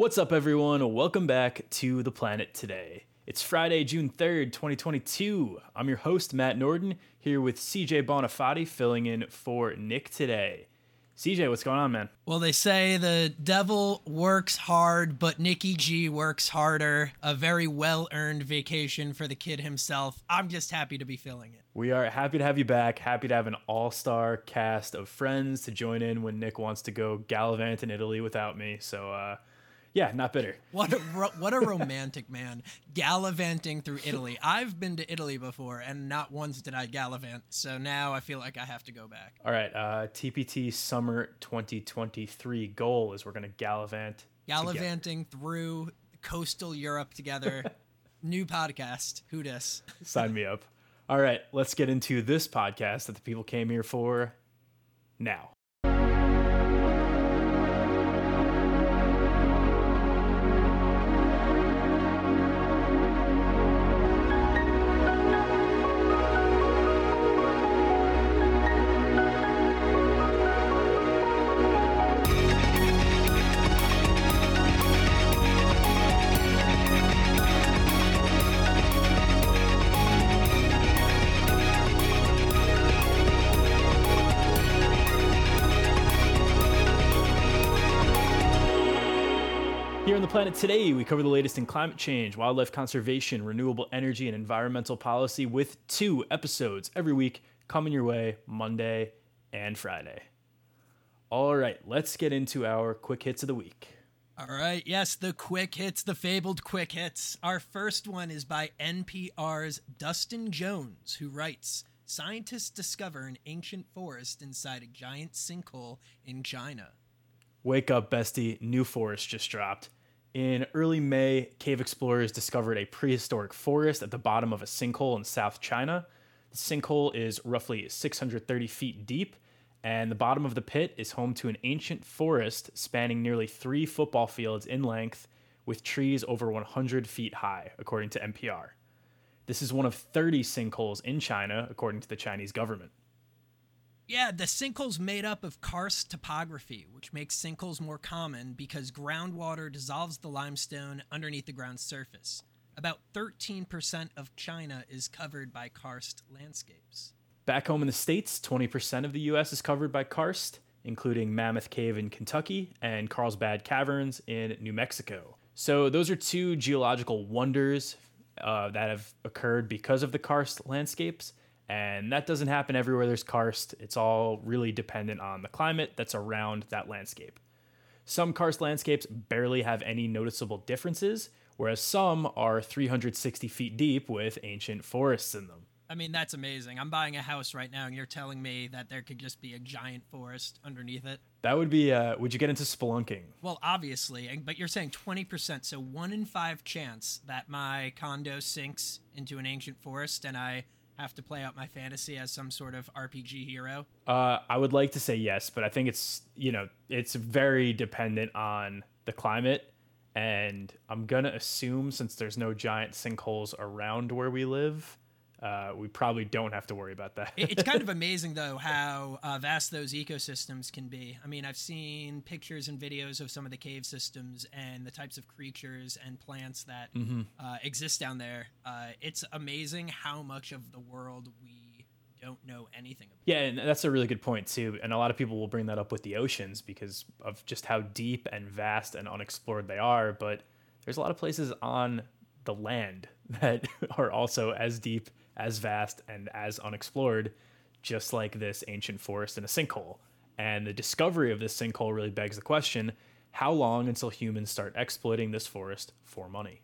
What's up, everyone? Welcome back to The Planet Today. It's Friday, June 3rd, 2022. I'm your host, Matt Norden, here with CJ Bonifati filling in for Nick today. CJ, what's going on, man? Well, they say the devil works hard, but Nikki G works harder. A very well earned vacation for the kid himself. I'm just happy to be filling it. We are happy to have you back. Happy to have an all star cast of friends to join in when Nick wants to go gallivant in Italy without me. So, uh, yeah, not bitter. What a ro- what a romantic man gallivanting through Italy. I've been to Italy before, and not once did I gallivant. So now I feel like I have to go back. All right, uh, TPT Summer 2023 goal is we're going to gallivant. Gallivanting together. through coastal Europe together. New podcast. Who dis? Sign me up. All right, let's get into this podcast that the people came here for now. Here on the planet today, we cover the latest in climate change, wildlife conservation, renewable energy, and environmental policy with two episodes every week coming your way Monday and Friday. All right, let's get into our quick hits of the week. All right, yes, the quick hits, the fabled quick hits. Our first one is by NPR's Dustin Jones, who writes Scientists discover an ancient forest inside a giant sinkhole in China. Wake up, bestie. New forest just dropped. In early May, cave explorers discovered a prehistoric forest at the bottom of a sinkhole in South China. The sinkhole is roughly 630 feet deep, and the bottom of the pit is home to an ancient forest spanning nearly three football fields in length with trees over 100 feet high, according to NPR. This is one of 30 sinkholes in China, according to the Chinese government. Yeah, the sinkhole's made up of karst topography, which makes sinkholes more common because groundwater dissolves the limestone underneath the ground's surface. About 13% of China is covered by karst landscapes. Back home in the States, 20% of the U.S. is covered by karst, including Mammoth Cave in Kentucky and Carlsbad Caverns in New Mexico. So, those are two geological wonders uh, that have occurred because of the karst landscapes. And that doesn't happen everywhere there's karst. It's all really dependent on the climate that's around that landscape. Some karst landscapes barely have any noticeable differences, whereas some are 360 feet deep with ancient forests in them. I mean, that's amazing. I'm buying a house right now, and you're telling me that there could just be a giant forest underneath it. That would be. Uh, would you get into spelunking? Well, obviously, but you're saying 20%, so one in five chance that my condo sinks into an ancient forest, and I have to play out my fantasy as some sort of RPG hero? Uh, I would like to say yes, but I think it's you know it's very dependent on the climate, and I'm gonna assume since there's no giant sinkholes around where we live, uh, we probably don't have to worry about that. it's kind of amazing, though, how uh, vast those ecosystems can be. I mean, I've seen pictures and videos of some of the cave systems and the types of creatures and plants that mm-hmm. uh, exist down there. Uh, it's amazing how much of the world we don't know anything about. Yeah, and that's a really good point, too. And a lot of people will bring that up with the oceans because of just how deep and vast and unexplored they are. But there's a lot of places on the land that are also as deep as vast and as unexplored, just like this ancient forest in a sinkhole. And the discovery of this sinkhole really begs the question how long until humans start exploiting this forest for money?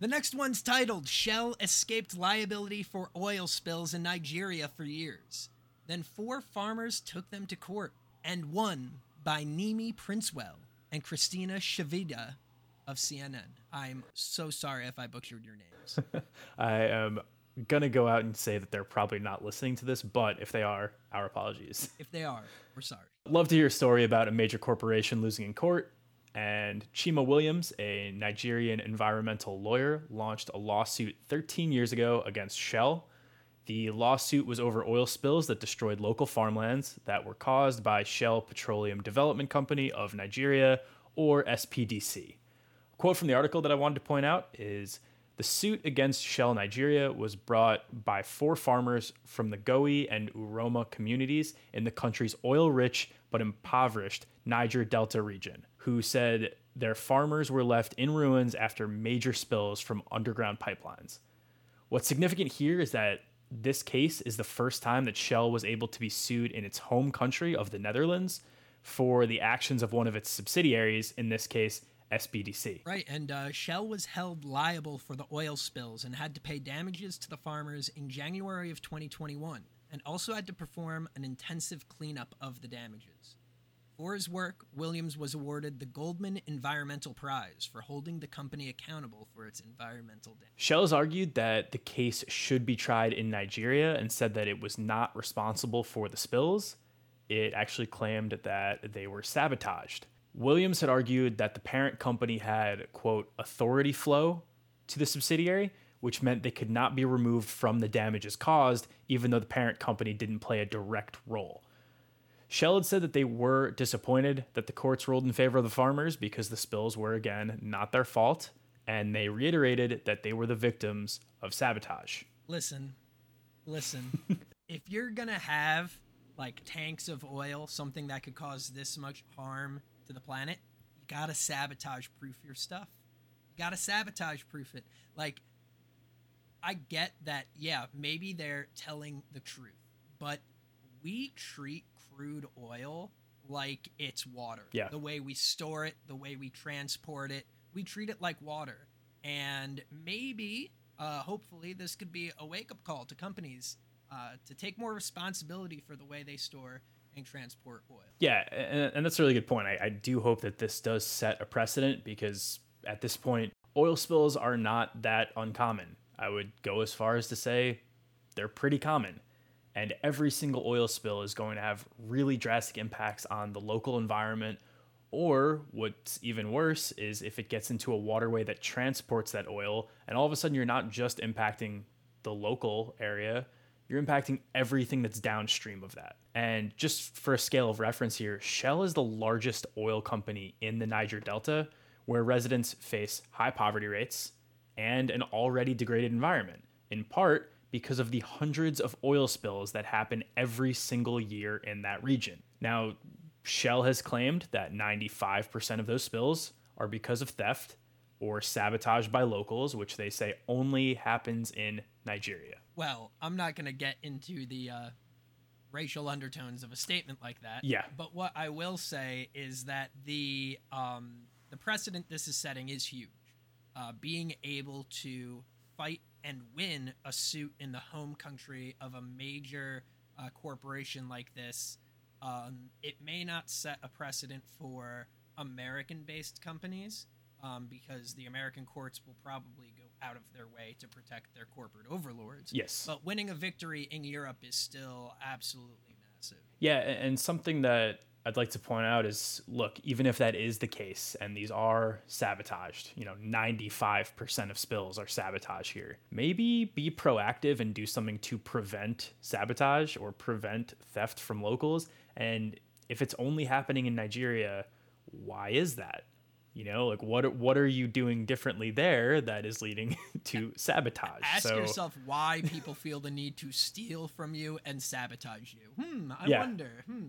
The next one's titled Shell Escaped Liability for Oil Spills in Nigeria for Years. Then four farmers took them to court and won by Nimi Princewill and Christina Shavida of CNN. I'm so sorry if I butchered your names. I am gonna go out and say that they're probably not listening to this, but if they are, our apologies. If they are, we're sorry. Love to hear a story about a major corporation losing in court. And Chima Williams, a Nigerian environmental lawyer, launched a lawsuit 13 years ago against Shell. The lawsuit was over oil spills that destroyed local farmlands that were caused by Shell Petroleum Development Company of Nigeria, or SPDC. A Quote from the article that I wanted to point out is the suit against Shell Nigeria was brought by four farmers from the Goi and Oruma communities in the country's oil rich but impoverished Niger Delta region, who said their farmers were left in ruins after major spills from underground pipelines. What's significant here is that this case is the first time that Shell was able to be sued in its home country of the Netherlands for the actions of one of its subsidiaries, in this case, SPDC. Right, and uh, Shell was held liable for the oil spills and had to pay damages to the farmers in January of 2021, and also had to perform an intensive cleanup of the damages. For his work, Williams was awarded the Goldman Environmental Prize for holding the company accountable for its environmental damage. Shell has argued that the case should be tried in Nigeria and said that it was not responsible for the spills. It actually claimed that they were sabotaged. Williams had argued that the parent company had, quote, authority flow to the subsidiary, which meant they could not be removed from the damages caused, even though the parent company didn't play a direct role. Shell had said that they were disappointed that the courts ruled in favor of the farmers because the spills were, again, not their fault, and they reiterated that they were the victims of sabotage. Listen, listen. if you're gonna have like tanks of oil, something that could cause this much harm to the planet, you gotta sabotage proof your stuff. You gotta sabotage proof it. Like, I get that, yeah, maybe they're telling the truth, but we treat crude oil like it's water. Yeah. The way we store it, the way we transport it, we treat it like water. And maybe, uh, hopefully, this could be a wake up call to companies uh, to take more responsibility for the way they store and transport oil. Yeah, and, and that's a really good point. I, I do hope that this does set a precedent because at this point, oil spills are not that uncommon. I would go as far as to say they're pretty common. And every single oil spill is going to have really drastic impacts on the local environment. Or what's even worse is if it gets into a waterway that transports that oil, and all of a sudden you're not just impacting the local area, you're impacting everything that's downstream of that. And just for a scale of reference here, Shell is the largest oil company in the Niger Delta, where residents face high poverty rates and an already degraded environment, in part because of the hundreds of oil spills that happen every single year in that region. Now, Shell has claimed that 95% of those spills are because of theft or sabotage by locals, which they say only happens in Nigeria. Well, I'm not going to get into the uh, racial undertones of a statement like that. Yeah. But what I will say is that the um, the precedent this is setting is huge. Uh, being able to fight and win a suit in the home country of a major uh, corporation like this, um, it may not set a precedent for American-based companies. Um, because the American courts will probably go out of their way to protect their corporate overlords. Yes. But winning a victory in Europe is still absolutely massive. Yeah, and something that I'd like to point out is look, even if that is the case and these are sabotaged, you know, 95% of spills are sabotage here. Maybe be proactive and do something to prevent sabotage or prevent theft from locals. And if it's only happening in Nigeria, why is that? You know, like what what are you doing differently there that is leading to sabotage? Ask So- yourself why people feel the need to steal from you and sabotage you. Hmm, I Yeah. wonder. Hmm.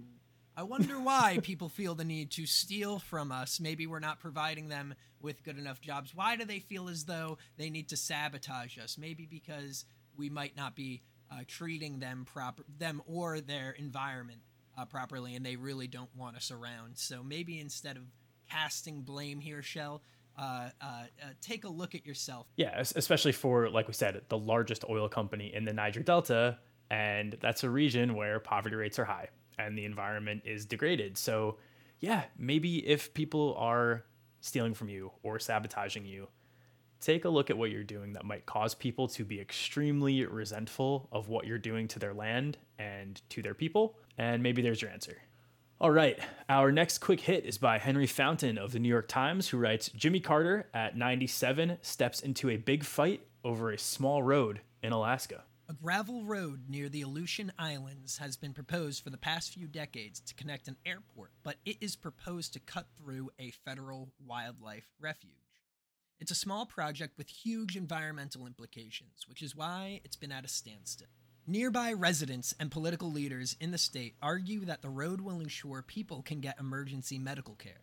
I wonder why people feel the need to steal from us. Maybe we're not providing them with good enough jobs. Why do they feel as though they need to sabotage us? Maybe because we might not be uh, treating them proper, them or their environment uh, properly, and they really don't want us around. So maybe instead of casting blame here, Shell, uh, uh, uh, take a look at yourself. Yeah, especially for, like we said, the largest oil company in the Niger Delta. And that's a region where poverty rates are high and the environment is degraded. So, yeah, maybe if people are stealing from you or sabotaging you, take a look at what you're doing that might cause people to be extremely resentful of what you're doing to their land and to their people. And maybe there's your answer. All right, our next quick hit is by Henry Fountain of the New York Times, who writes Jimmy Carter at 97 steps into a big fight over a small road in Alaska. A gravel road near the Aleutian Islands has been proposed for the past few decades to connect an airport, but it is proposed to cut through a federal wildlife refuge. It's a small project with huge environmental implications, which is why it's been at a standstill. Nearby residents and political leaders in the state argue that the road will ensure people can get emergency medical care.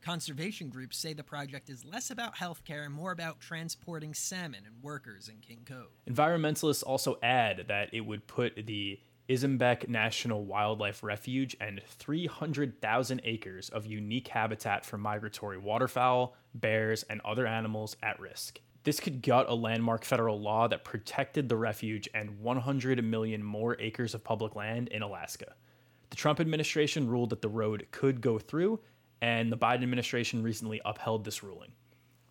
Conservation groups say the project is less about healthcare and more about transporting salmon and workers in King Cove. Environmentalists also add that it would put the Izembek National Wildlife Refuge and 300,000 acres of unique habitat for migratory waterfowl, bears, and other animals at risk. This could gut a landmark federal law that protected the refuge and 100 million more acres of public land in Alaska. The Trump administration ruled that the road could go through, and the Biden administration recently upheld this ruling.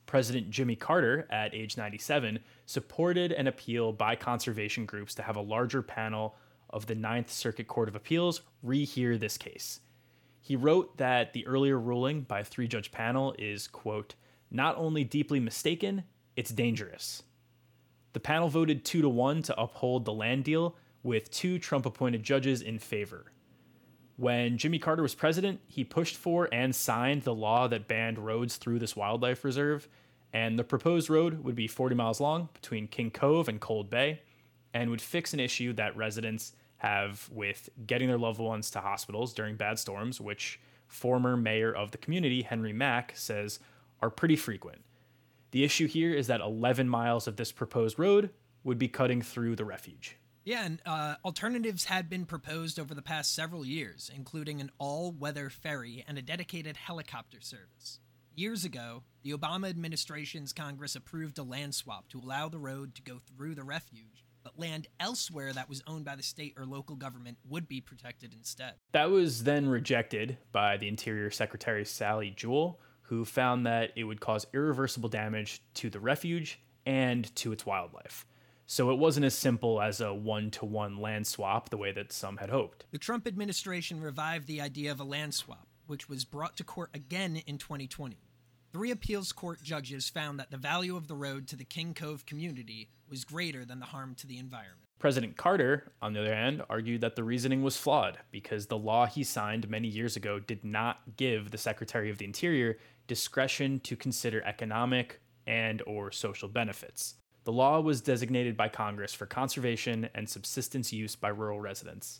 President Jimmy Carter, at age 97, supported an appeal by conservation groups to have a larger panel of the Ninth Circuit Court of Appeals rehear this case. He wrote that the earlier ruling by a three judge panel is, quote, not only deeply mistaken, it's dangerous. The panel voted 2 to 1 to uphold the land deal, with two Trump appointed judges in favor. When Jimmy Carter was president, he pushed for and signed the law that banned roads through this wildlife reserve, and the proposed road would be 40 miles long between King Cove and Cold Bay and would fix an issue that residents have with getting their loved ones to hospitals during bad storms, which former mayor of the community, Henry Mack, says are pretty frequent. The issue here is that 11 miles of this proposed road would be cutting through the refuge. Yeah, and uh, alternatives had been proposed over the past several years, including an all weather ferry and a dedicated helicopter service. Years ago, the Obama administration's Congress approved a land swap to allow the road to go through the refuge, but land elsewhere that was owned by the state or local government would be protected instead. That was then rejected by the Interior Secretary Sally Jewell, who found that it would cause irreversible damage to the refuge and to its wildlife. So it wasn't as simple as a one to one land swap the way that some had hoped. The Trump administration revived the idea of a land swap, which was brought to court again in 2020. Three appeals court judges found that the value of the road to the King Cove community was greater than the harm to the environment. President Carter, on the other hand, argued that the reasoning was flawed because the law he signed many years ago did not give the Secretary of the Interior discretion to consider economic and or social benefits. The law was designated by Congress for conservation and subsistence use by rural residents.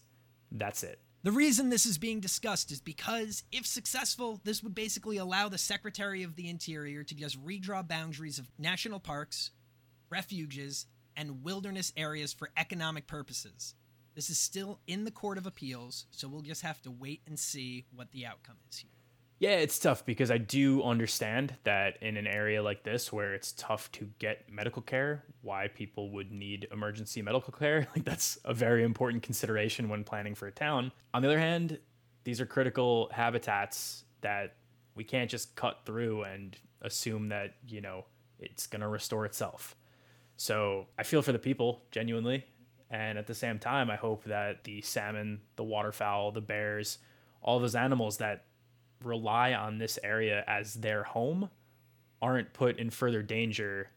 That's it. The reason this is being discussed is because, if successful, this would basically allow the Secretary of the Interior to just redraw boundaries of national parks, refuges, and wilderness areas for economic purposes. This is still in the Court of Appeals, so we'll just have to wait and see what the outcome is here. Yeah, it's tough because I do understand that in an area like this where it's tough to get medical care, why people would need emergency medical care. Like that's a very important consideration when planning for a town. On the other hand, these are critical habitats that we can't just cut through and assume that, you know, it's going to restore itself. So, I feel for the people genuinely, and at the same time, I hope that the salmon, the waterfowl, the bears, all those animals that rely on this area as their home aren't put in further danger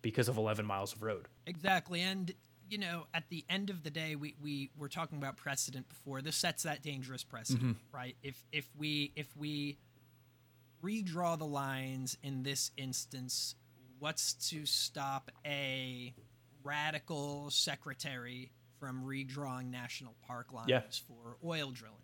because of 11 miles of road. Exactly. And, you know, at the end of the day, we, we were talking about precedent before. This sets that dangerous precedent, mm-hmm. right? If, if we, if we redraw the lines in this instance, what's to stop a radical secretary from redrawing national park lines yeah. for oil drilling?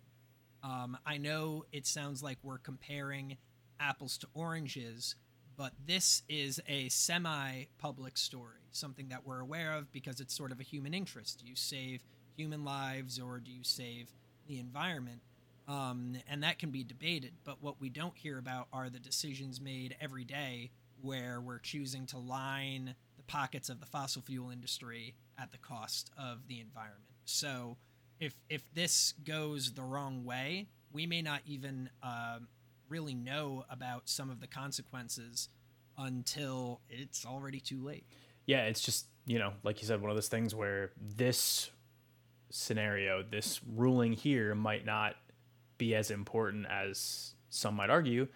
Um, I know it sounds like we're comparing apples to oranges, but this is a semi public story, something that we're aware of because it's sort of a human interest. Do you save human lives or do you save the environment? Um, and that can be debated. But what we don't hear about are the decisions made every day where we're choosing to line the pockets of the fossil fuel industry at the cost of the environment. So, if if this goes the wrong way, we may not even uh, really know about some of the consequences until it's already too late. Yeah, it's just you know, like you said, one of those things where this scenario, this ruling here, might not be as important as some might argue,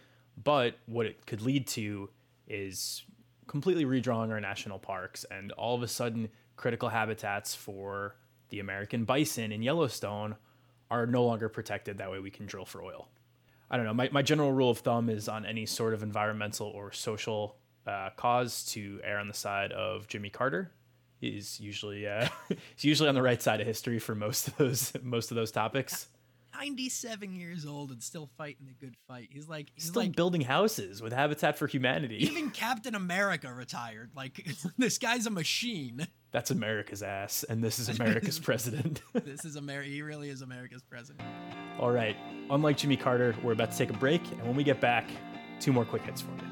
but what it could lead to is completely redrawing our national parks and all of a sudden critical habitats for the American bison in Yellowstone are no longer protected. That way we can drill for oil. I don't know. My, my general rule of thumb is on any sort of environmental or social uh, cause to err on the side of Jimmy Carter. He's usually uh, usually on the right side of history for most of those most of those topics. 97 years old and still fighting the good fight. He's like he's Still like building houses with Habitat for Humanity. even Captain America retired. Like this guy's a machine. That's America's ass, and this is America's president. This is America. He really is America's president. All right. Unlike Jimmy Carter, we're about to take a break, and when we get back, two more quick hits for you.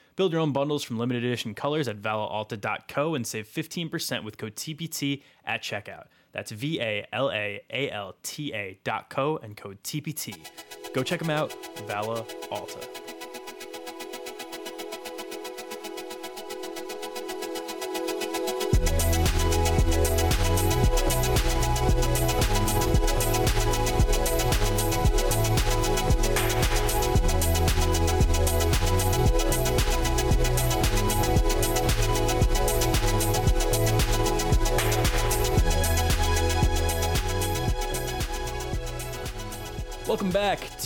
Build your own bundles from limited edition colors at valaalta.co and save 15% with code TPT at checkout. That's V A L A A L T A dot co and code TPT. Go check them out, Vala Alta.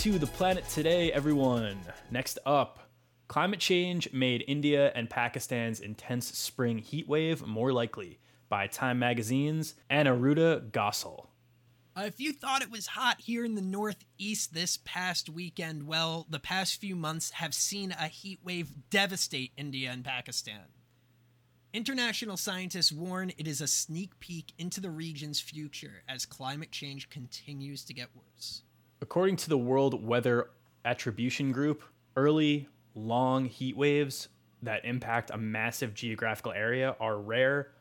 To the planet today, everyone. Next up, climate change made India and Pakistan's intense spring heat wave more likely by Time Magazine's Aniruddha Ghosal. Uh, if you thought it was hot here in the Northeast this past weekend, well, the past few months have seen a heat wave devastate India and Pakistan. International scientists warn it is a sneak peek into the region's future as climate change continues to get worse. According to the World Weather Attribution Group, early, long heat waves that impact a massive geographical area are rare,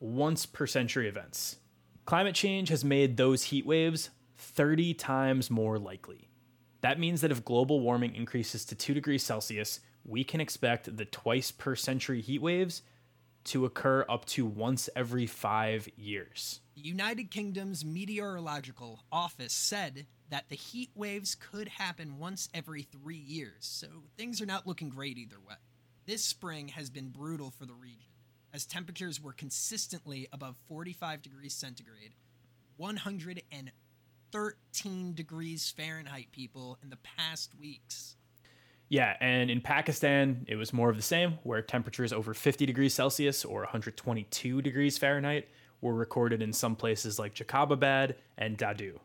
once per century events. Climate change has made those heat waves 30 times more likely. That means that if global warming increases to 2 degrees Celsius, we can expect the twice per century heat waves to occur up to once every five years. United Kingdom's meteorological office said that the heat waves could happen once every three years, so things are not looking great either way. This spring has been brutal for the region, as temperatures were consistently above 45 degrees centigrade, 113 degrees Fahrenheit, people, in the past weeks. Yeah, and in Pakistan, it was more of the same, where temperatures over 50 degrees Celsius or 122 degrees Fahrenheit were recorded in some places like Jacobabad and Dadu.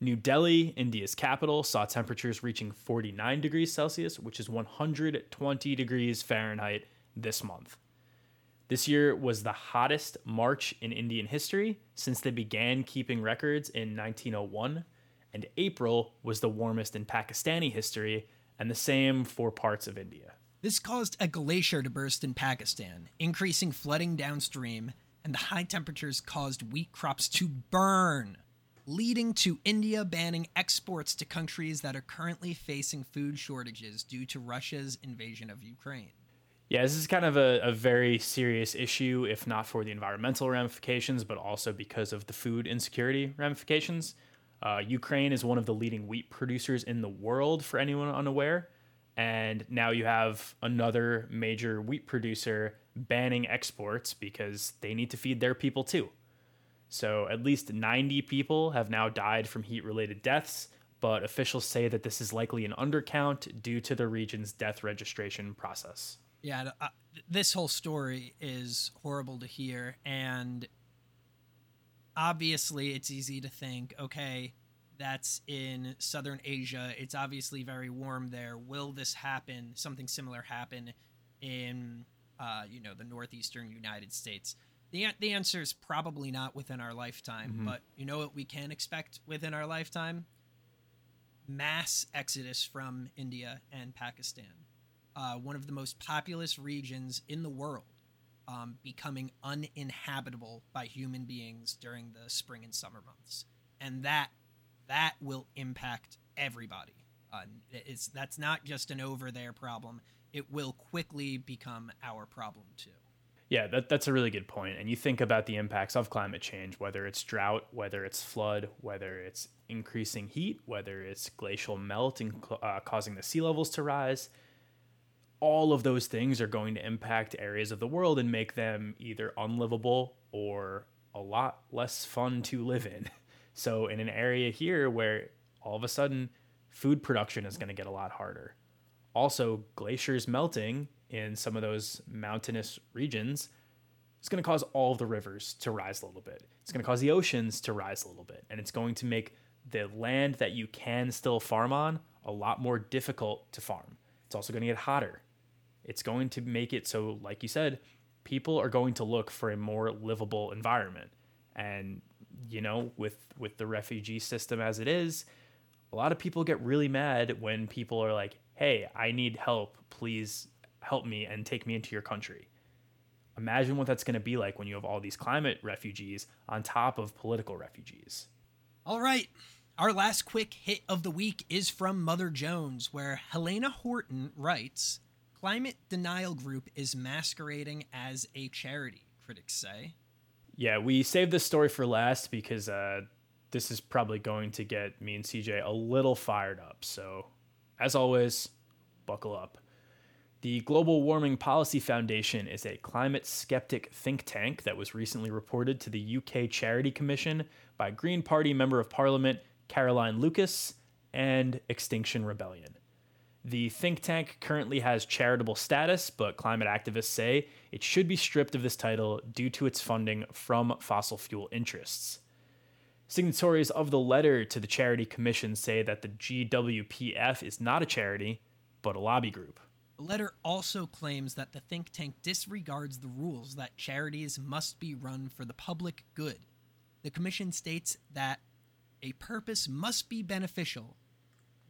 New Delhi, India's capital, saw temperatures reaching 49 degrees Celsius, which is 120 degrees Fahrenheit this month. This year was the hottest March in Indian history since they began keeping records in 1901, and April was the warmest in Pakistani history, and the same for parts of India. This caused a glacier to burst in Pakistan, increasing flooding downstream, and the high temperatures caused wheat crops to burn, leading to India banning exports to countries that are currently facing food shortages due to Russia's invasion of Ukraine. Yeah, this is kind of a, a very serious issue, if not for the environmental ramifications, but also because of the food insecurity ramifications. Uh, Ukraine is one of the leading wheat producers in the world, for anyone unaware. And now you have another major wheat producer banning exports because they need to feed their people too. So at least 90 people have now died from heat related deaths, but officials say that this is likely an undercount due to the region's death registration process. Yeah, this whole story is horrible to hear. And obviously, it's easy to think, okay, that's in southern Asia. It's obviously very warm there. Will this happen? Something similar happen in, uh, you know, the northeastern United States? The, the answer is probably not within our lifetime, Mhm. but you know what we can expect within our lifetime? Mass exodus from India and Pakistan, uh, one of the most populous regions in the world, um, becoming uninhabitable by human beings during the spring and summer months, and that that will impact everybody. Uh, it's that's not just an over there problem; it will quickly become our problem too. Yeah, that, that's a really good point. And you think about the impacts of climate change, whether it's drought, whether it's flood, whether it's increasing heat, whether it's glacial melt and uh, causing the sea levels to rise. All of those things are going to impact areas of the world and make them either unlivable or a lot less fun to live in. So, in an area here where all of a sudden food production is going to get a lot harder, also glaciers melting in some of those mountainous regions it's going to cause all the rivers to rise a little bit. It's going to cause the oceans to rise a little bit. And it's going to make the land that you can still farm on a lot more difficult to farm. It's also going to get hotter. It's going to make it so, like you said, people are going to look for a more livable environment. And, you know, with, with the refugee system as it is, a lot of people get really mad when people are like, hey, I need help. Please help me and take me into your country. Imagine what that's going to be like when you have all these climate refugees on top of political refugees. All right. Our last quick hit of the week is from Mother Jones, where Helena Horton writes Climate denial group is masquerading as a charity, critics say. Yeah, we saved this story for last because uh, this is probably going to get me and CJ a little fired up. So, as always, buckle up. The Global Warming Policy Foundation is a climate skeptic think tank that was recently reported to the UK Charity Commission by Green Party Member of Parliament Caroline Lucas and Extinction Rebellion. The think tank currently has charitable status, but climate activists say it should be stripped of this title due to its funding from fossil fuel interests. Signatories of the letter to the Charity Commission say that the GWPF is not a charity, but a lobby group. The letter also claims that the think tank disregards the rules that charities must be run for the public good. The Commission states that a purpose must be beneficial.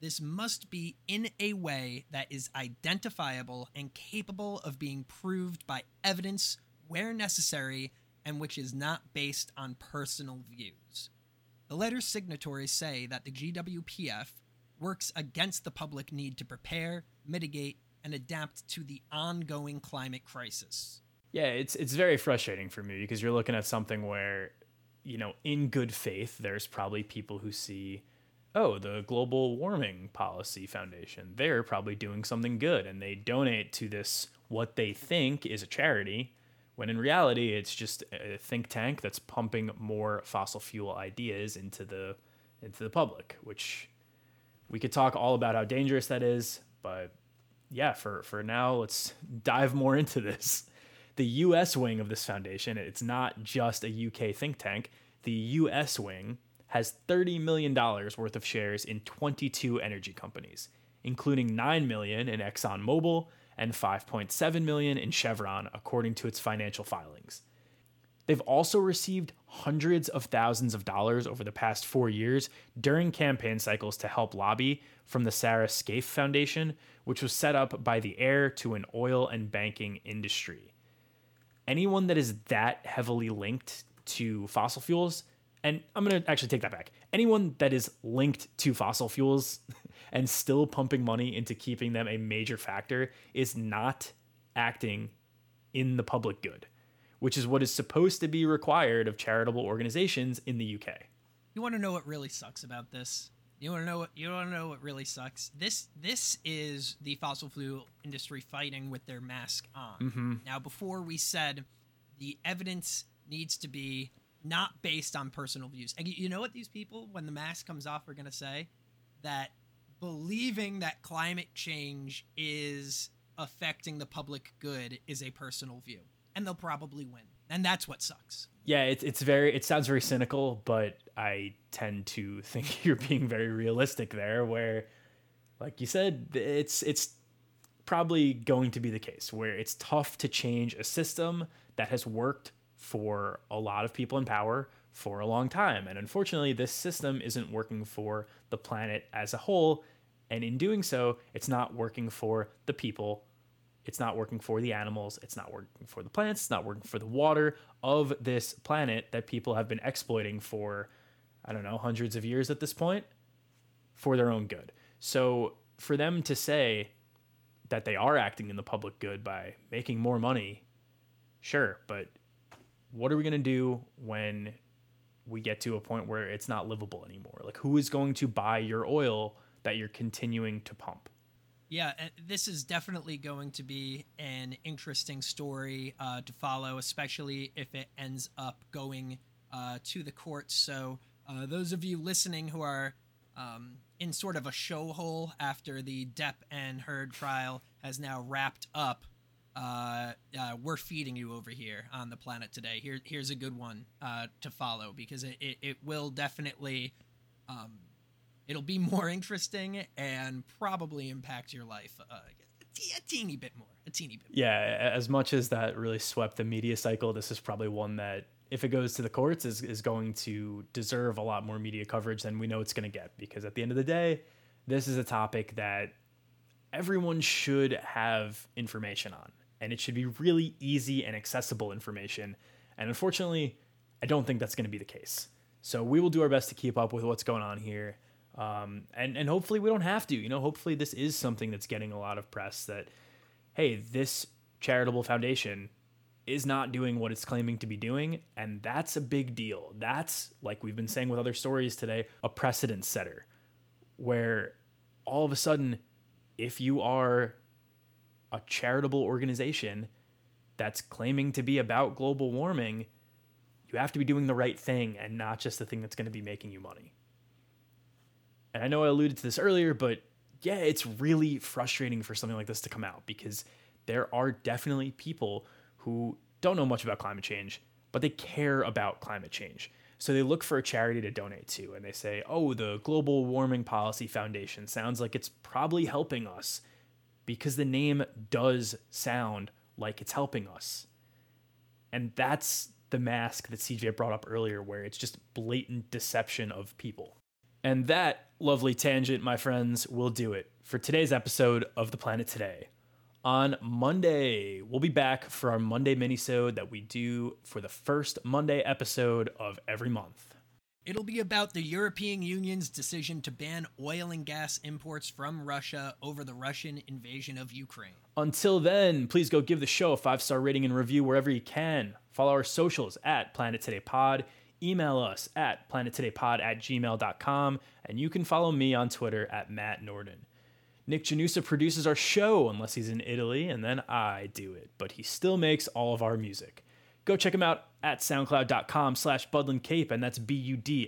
This must be in a way that is identifiable and capable of being proved by evidence where necessary and which is not based on personal views. The letter's signatories say that the GWPF works against the public need to prepare, mitigate, and adapt to the ongoing climate crisis. Yeah, it's it's very frustrating for me because you're looking at something where, you know, in good faith, there's probably people who see, oh, the Global Warming Policy Foundation, they're probably doing something good and they donate to this what they think is a charity, when in reality it's just a think tank that's pumping more fossil fuel ideas into the into the public, which we could talk all about how dangerous that is, but yeah, for for now, let's dive more into this. The US wing of this foundation, it's not just a UK think tank. The US wing has $30 million worth of shares in 22 energy companies, including 9 million in ExxonMobil and 5.7 million in Chevron according to its financial filings. They've also received hundreds of thousands of dollars over the past 4 years during campaign cycles to help lobby from the Sarah Scaife Foundation, which was set up by the heir to an oil and banking industry. Anyone that is that heavily linked to fossil fuels, and I'm going to actually take that back. Anyone that is linked to fossil fuels and still pumping money into keeping them a major factor is not acting in the public good, which is what is supposed to be required of charitable organizations in the UK. You want to know what really sucks about this? You want to know what you want to know what really sucks? This this is the fossil fuel industry fighting with their mask on. Mm-hmm. Now, before we said the evidence needs to be not based on personal views. And you know what these people, when the mask comes off, are going to say? That believing that climate change is affecting the public good is a personal view. And they'll probably win. And that's what sucks. Yeah, it's it's very it sounds very cynical, but I tend to think you're being very realistic there where like you said, it's it's probably going to be the case where it's tough to change a system that has worked for a lot of people in power for a long time. And unfortunately, this system isn't working for the planet as a whole. And in doing so, it's not working for the people. It's not working for the animals. It's not working for the plants. It's not working for the water of this planet that people have been exploiting for, I don't know, hundreds of years at this point for their own good. So for them to say that they are acting in the public good by making more money, sure, but what are we going to do when we get to a point where it's not livable anymore? Like, who is going to buy your oil that you're continuing to pump? Yeah, this is definitely going to be an interesting story uh, to follow, especially if it ends up going uh, to the courts. So, uh, those of you listening who are um, in sort of a show hole after the Depp and Heard trial has now wrapped up, uh, uh, we're feeding you over here on the planet today. Here, here's a good one uh, to follow because it, it, it will definitely, um, it'll be more interesting and probably impact your life uh, a teeny bit more, a teeny bit. More. Yeah, as much as that really swept the media cycle, this is probably one that if it goes to the courts, is, is going to deserve a lot more media coverage than we know it's going to get. Because at the end of the day, this is a topic that everyone should have information on. And it should be really easy and accessible information. And unfortunately, I don't think that's going to be the case. So we will do our best to keep up with what's going on here. Um, and, and hopefully we don't have to. You know, hopefully this is something that's getting a lot of press that, hey, this charitable foundation is not doing what it's claiming to be doing. And that's a big deal. That's, like we've been saying with other stories today, a precedent setter where all of a sudden, if you are a charitable organization that's claiming to be about global warming, you have to be doing the right thing and not just the thing that's going to be making you money. And I know I alluded to this earlier, but yeah, it's really frustrating for something like this to come out because there are definitely people who don't know much about climate change, but they care about climate change. So they look for a charity to donate to and they say, oh, the Global Warming Policy Foundation sounds like it's probably helping us because the name does sound like it's helping us. And that's the mask that CJ brought up earlier, where it's just blatant deception of people. And that lovely tangent, my friends, will do it for today's episode of The Planet Today on Monday. We'll be back for our Monday minisode that we do for the first Monday episode of every month. It'll be about the European Union's decision to ban oil and gas imports from Russia over the Russian invasion of Ukraine. Until then, please go give the show a five star rating and review wherever you can. Follow our socials at Planet Today Pod. Email us at planettodaypod at gmail.com. And you can follow me on Twitter at Matt Norden. Nick Janusa produces our show, unless he's in Italy, and then I do it. But he still makes all of our music. Go check him out at soundcloud.com slash budlyncape, and that's B-U-D-L-Y-N-C-A-P-E.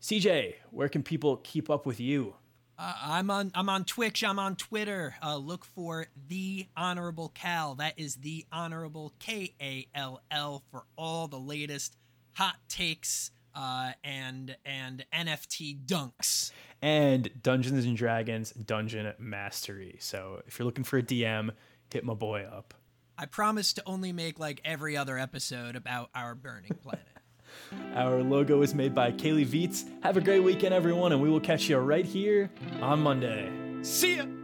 CJ, where can people keep up with you? Uh, I'm on I'm on Twitch. I'm on Twitter. Uh, look for the Honorable Cal. That is the Honorable K A L L for all the latest hot takes uh, and and NFT dunks and Dungeons and Dragons Dungeon Mastery. So if you're looking for a DM, hit my boy up. I promise to only make like every other episode about our burning planet. Our logo is made by Kaylee Viets. Have a great weekend, everyone, and we will catch you right here on Monday. See ya!